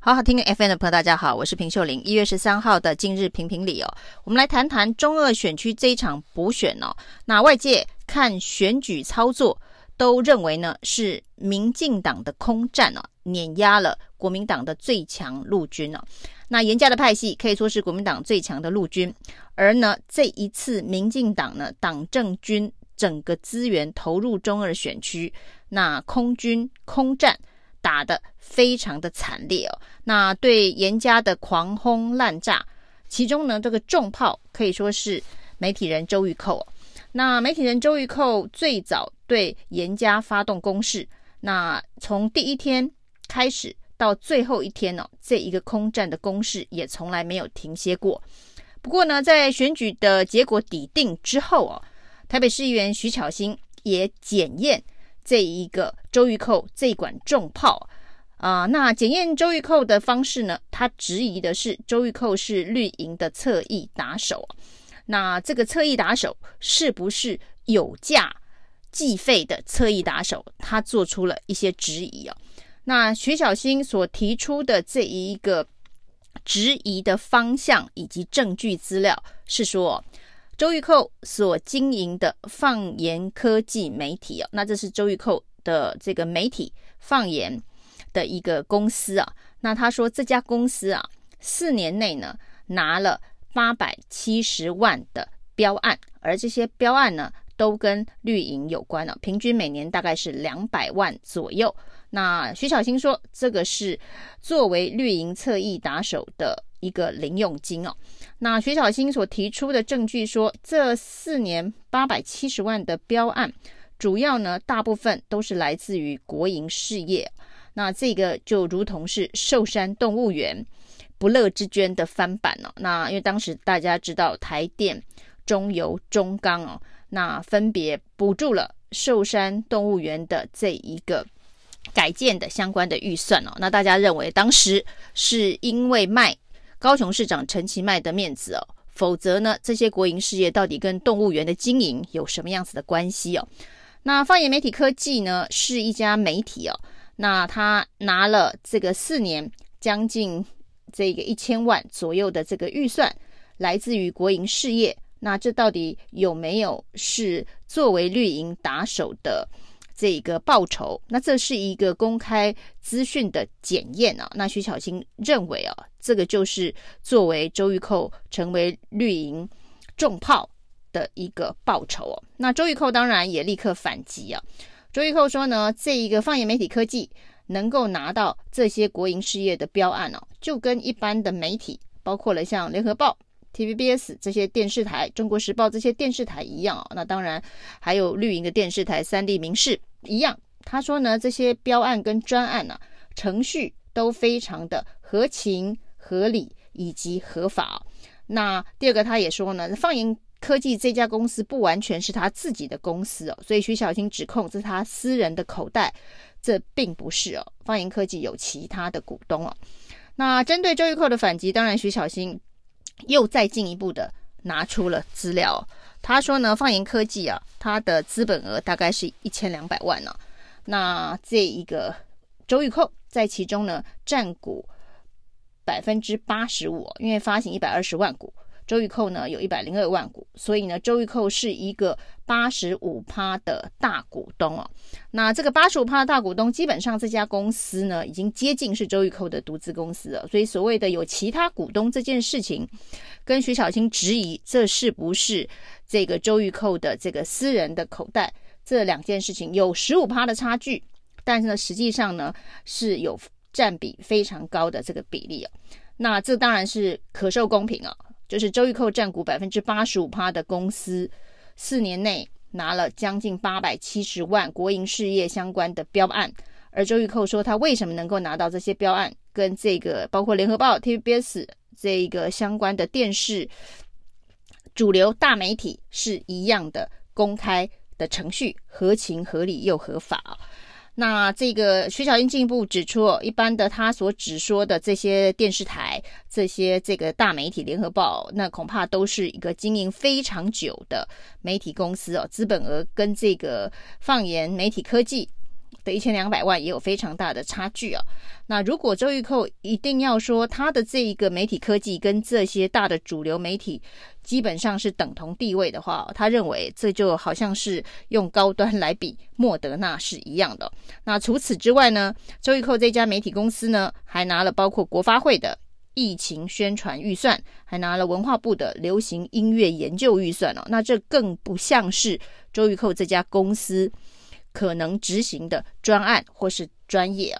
好好听 FM 的朋友，大家好，我是平秀玲。一月十三号的今日评评理哦，我们来谈谈中二选区这一场补选哦。那外界看选举操作，都认为呢是民进党的空战哦，碾压了国民党的最强陆军哦。那严家的派系可以说是国民党最强的陆军，而呢这一次民进党呢党政军整个资源投入中二选区，那空军空战。打得非常的惨烈哦，那对严家的狂轰滥炸，其中呢这个重炮可以说是媒体人周玉蔻哦。那媒体人周玉蔻最早对严家发动攻势，那从第一天开始到最后一天哦，这一个空战的攻势也从来没有停歇过。不过呢，在选举的结果抵定之后哦，台北市议员徐巧芯也检验。这一个周玉蔻这管重炮啊，那检验周玉蔻的方式呢？他质疑的是周玉蔻是绿营的侧翼打手，那这个侧翼打手是不是有价计费的侧翼打手？他做出了一些质疑哦。那徐小新所提出的这一个质疑的方向以及证据资料是说。周玉蔻所经营的放言科技媒体哦，那这是周玉蔻的这个媒体放言的一个公司啊。那他说这家公司啊，四年内呢拿了八百七十万的标案，而这些标案呢都跟绿营有关了，平均每年大概是两百万左右。那徐巧芯说，这个是作为绿营侧翼打手的一个零用金哦。那徐小新所提出的证据说，这四年八百七十万的标案，主要呢大部分都是来自于国营事业。那这个就如同是寿山动物园不乐之捐的翻版哦。那因为当时大家知道台电、中油、中钢哦，那分别补助了寿山动物园的这一个改建的相关的预算哦。那大家认为当时是因为卖。高雄市长陈其迈的面子哦，否则呢，这些国营事业到底跟动物园的经营有什么样子的关系哦？那放眼媒体科技呢，是一家媒体哦，那他拿了这个四年将近这个一千万左右的这个预算，来自于国营事业，那这到底有没有是作为绿营打手的？这个报酬，那这是一个公开资讯的检验啊。那徐巧芯认为啊，这个就是作为周玉蔻成为绿营重炮的一个报酬哦。那周玉蔻当然也立刻反击啊。周玉蔻说呢，这一个放眼媒体科技能够拿到这些国营事业的标案哦，就跟一般的媒体，包括了像联合报。TVBS 这些电视台，中国时报这些电视台一样哦，那当然还有绿营的电视台三立民视一样。他说呢，这些标案跟专案呢、啊，程序都非常的合情合理以及合法。那第二个，他也说呢，放言科技这家公司不完全是他自己的公司哦，所以徐巧芯指控这是他私人的口袋，这并不是哦。放言科技有其他的股东哦。那针对周玉蔻的反击，当然徐巧芯。又再进一步的拿出了资料，他说呢，放言科技啊，它的资本额大概是一千两百万呢、那这一个周玉蔻在其中呢占股百分之八十五，因为发行一百二十万股。周玉蔻呢有一百零二万股，所以呢，周玉蔻是一个八十五趴的大股东哦。那这个八十五趴的大股东，基本上这家公司呢已经接近是周玉蔻的独资公司了。所以所谓的有其他股东这件事情，跟徐小青质疑这是不是这个周玉蔻的这个私人的口袋，这两件事情有十五趴的差距，但是呢，实际上呢是有占比非常高的这个比例哦。那这当然是可受公平啊。就是周玉蔻占股百分之八十五趴的公司，四年内拿了将近八百七十万国营事业相关的标案，而周玉蔻说他为什么能够拿到这些标案，跟这个包括联合报、TVBS 这一个相关的电视主流大媒体是一样的公开的程序，合情合理又合法。那这个徐小英进一步指出，一般的他所指说的这些电视台、这些这个大媒体，联合报，那恐怕都是一个经营非常久的媒体公司哦，资本额跟这个放言媒体科技一千两百万也有非常大的差距啊。那如果周玉蔻一定要说他的这一个媒体科技跟这些大的主流媒体基本上是等同地位的话，他认为这就好像是用高端来比莫德纳是一样的。那除此之外呢，周玉蔻这家媒体公司呢，还拿了包括国发会的疫情宣传预算，还拿了文化部的流行音乐研究预算哦。那这更不像是周玉蔻这家公司可能执行的专案或是专业。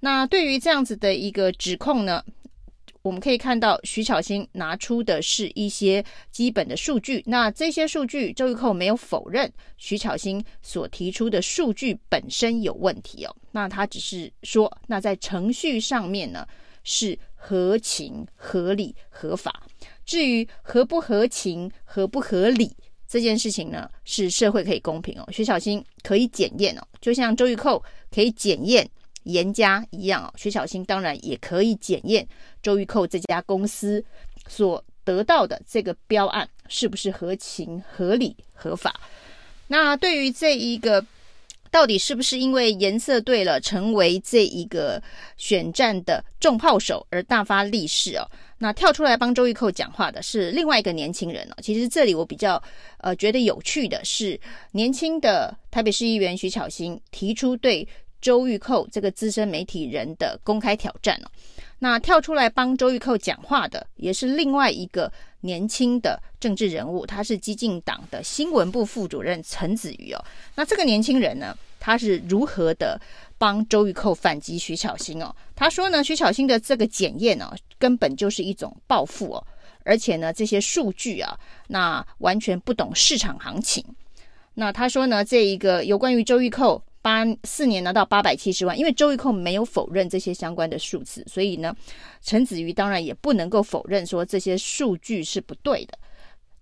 那对于这样子的一个指控呢，我们可以看到徐巧芯拿出的是一些基本的数据。那这些数据，周玉蔻没有否认徐巧芯所提出的数据本身有问题哦。那他只是说，那在程序上面呢是合情、合理、合法。至于合不合情、合不合理这件事情呢，是社会可以公平哦。徐小新可以检验哦，就像周玉蔻可以检验。严家一样，徐小新当然也可以检验周玉蔻这家公司所得到的这个标案是不是合情、合理、合法。那对于这一个到底是不是因为颜色对了，成为这一个选战的重炮手而大发利市哦？那跳出来帮周玉蔻讲话的是另外一个年轻人哦。其实这里我比较呃觉得有趣的是，年轻的台北市议员徐巧芯提出对。周玉蔻这个资深媒体人的公开挑战哦，那跳出来帮周玉蔻讲话的也是另外一个年轻的政治人物，他是激进党的新闻部副主任陈子瑜哦。那这个年轻人呢，他是如何的帮周玉蔻反击徐巧芯哦？他说呢，徐巧芯的这个检验哦，根本就是一种报复哦，而且呢，这些数据啊，那完全不懂市场行情。那他说呢，这一个有关于周玉蔻。八四年拿到八百七十万，因为周玉蔻没有否认这些相关的数字，所以呢，陈子瑜当然也不能够否认说这些数据是不对的，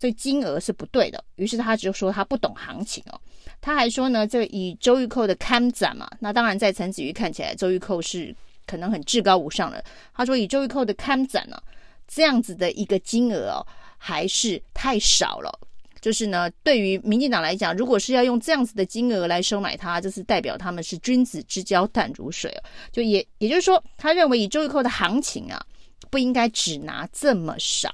这金额是不对的。于是他就说他不懂行情哦，他还说呢，这以周玉蔻的看展嘛，那当然在陈子瑜看起来，周玉蔻是可能很至高无上的。他说以周玉蔻的看展呢，这样子的一个金额哦，还是太少了。就是呢，对于民进党来讲，如果是要用这样子的金额来收买他，就是代表他们是君子之交淡如水哦。就也也就是说，他认为以周玉蔻的行情啊，不应该只拿这么少。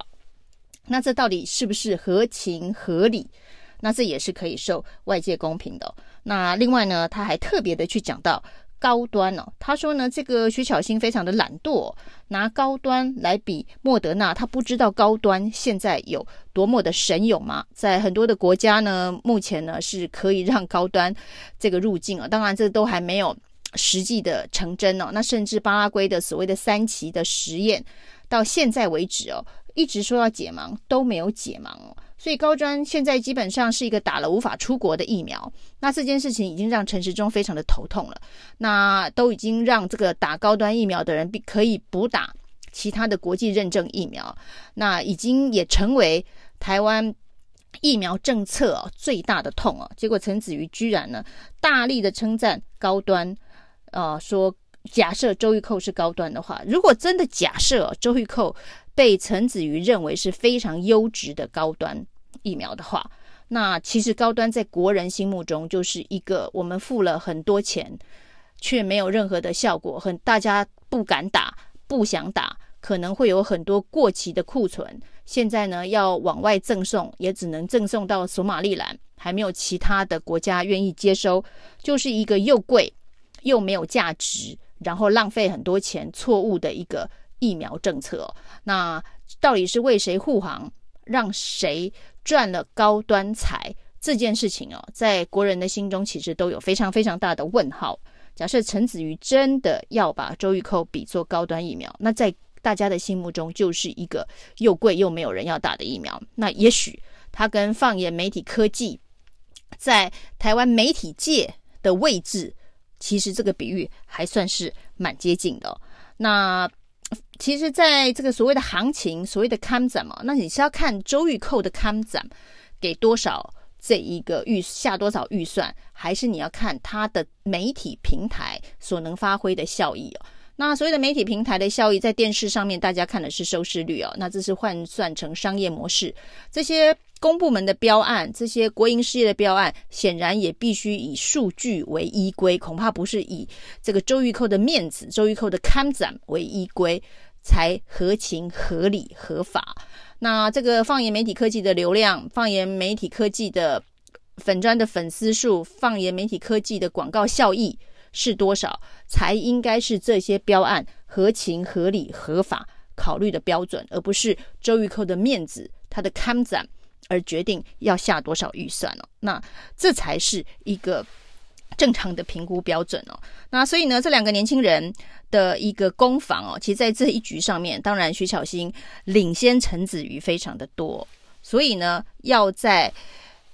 那这到底是不是合情合理？那这也是可以受外界公平的。那另外呢，他还特别的去讲到。高端哦，他说呢，这个徐巧芯非常的懒惰，拿高端来比莫德纳，他不知道高端现在有多么的神勇吗？在很多的国家呢，目前呢是可以让高端这个入境啊，当然这都还没有实际的成真哦。那甚至巴拉圭的所谓的三期的实验，到现在为止哦，一直说要解盲都没有解盲哦。所以高专现在基本上是一个打了无法出国的疫苗，那这件事情已经让陈时中非常的头痛了。那都已经让这个打高端疫苗的人可以补打其他的国际认证疫苗，那已经也成为台湾疫苗政策最大的痛啊。结果陈子瑜居然呢大力的称赞高端，呃，说假设周玉蔻是高端的话，如果真的假设周玉蔻。被陈子瑜认为是非常优质的高端疫苗的话，那其实高端在国人心目中就是一个我们付了很多钱却没有任何的效果，很大家不敢打、不想打，可能会有很多过期的库存。现在呢，要往外赠送，也只能赠送到索马利兰，还没有其他的国家愿意接收，就是一个又贵又没有价值，然后浪费很多钱、错误的一个。疫苗政策，那到底是为谁护航，让谁赚了高端财？这件事情哦，在国人的心中其实都有非常非常大的问号。假设陈子瑜真的要把周玉蔻比作高端疫苗，那在大家的心目中就是一个又贵又没有人要打的疫苗。那也许他跟放眼媒体科技，在台湾媒体界的位置，其实这个比喻还算是蛮接近的。那。其实，在这个所谓的行情，所谓的看展嘛，那你是要看周玉蔻的看展给多少这一个预下多少预算，还是你要看它的媒体平台所能发挥的效益哦？那所谓的媒体平台的效益，在电视上面大家看的是收视率哦，那这是换算成商业模式。这些公部门的标案，这些国营事业的标案，显然也必须以数据为依归，恐怕不是以这个周玉蔻的面子、周玉蔻的刊展为依归，才合情、合理、合法。那这个放眼媒体科技的流量，放眼媒体科技的粉砖的粉丝数，放眼媒体科技的广告效益是多少，才应该是这些标案合情、合理、合法考虑的标准，而不是周玉蔻的面子、他的看展而决定要下多少预算哦。那这才是一个正常的评估标准哦。那所以呢，这两个年轻人的一个攻防哦，其实在这一局上面，当然徐巧芯领先陈子瑜非常的多，所以呢，要在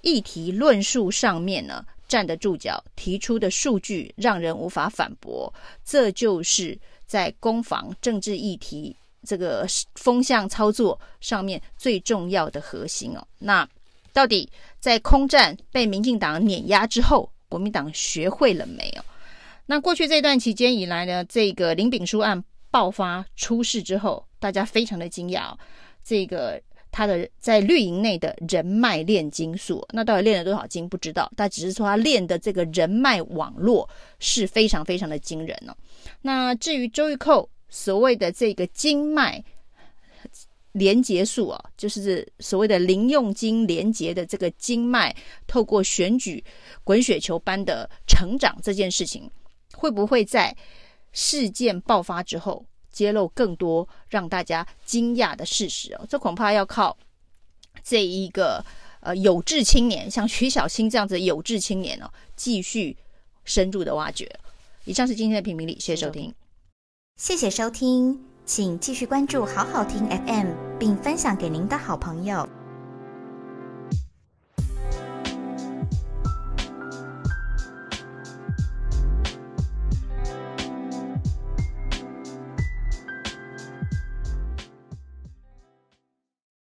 议题论述上面呢站得住脚，提出的数据让人无法反驳，这就是在攻防政治议题这个风向操作上面最重要的核心哦。那到底在空战被民进党碾压之后，国民党学会了没有？那过去这段期间以来呢，这个林炳书案爆发出事之后，大家非常的惊讶哦。这个他的在绿营内的人脉炼金术，那到底练了多少金不知道，但只是说他练的这个人脉网络是非常非常的惊人哦。那至于周玉蔻所谓的这个经脉连结术啊，就是所谓的零用金连结的这个经脉，透过选举滚雪球般的成长这件事情。会不会在事件爆发之后揭露更多让大家惊讶的事实哦？这恐怕要靠这一个呃有志青年，像徐小青这样子的有志青年哦，继续深入的挖掘。以上是今天的评评理，谢谢收听，谢谢收听，请继续关注好好听 FM，并分享给您的好朋友。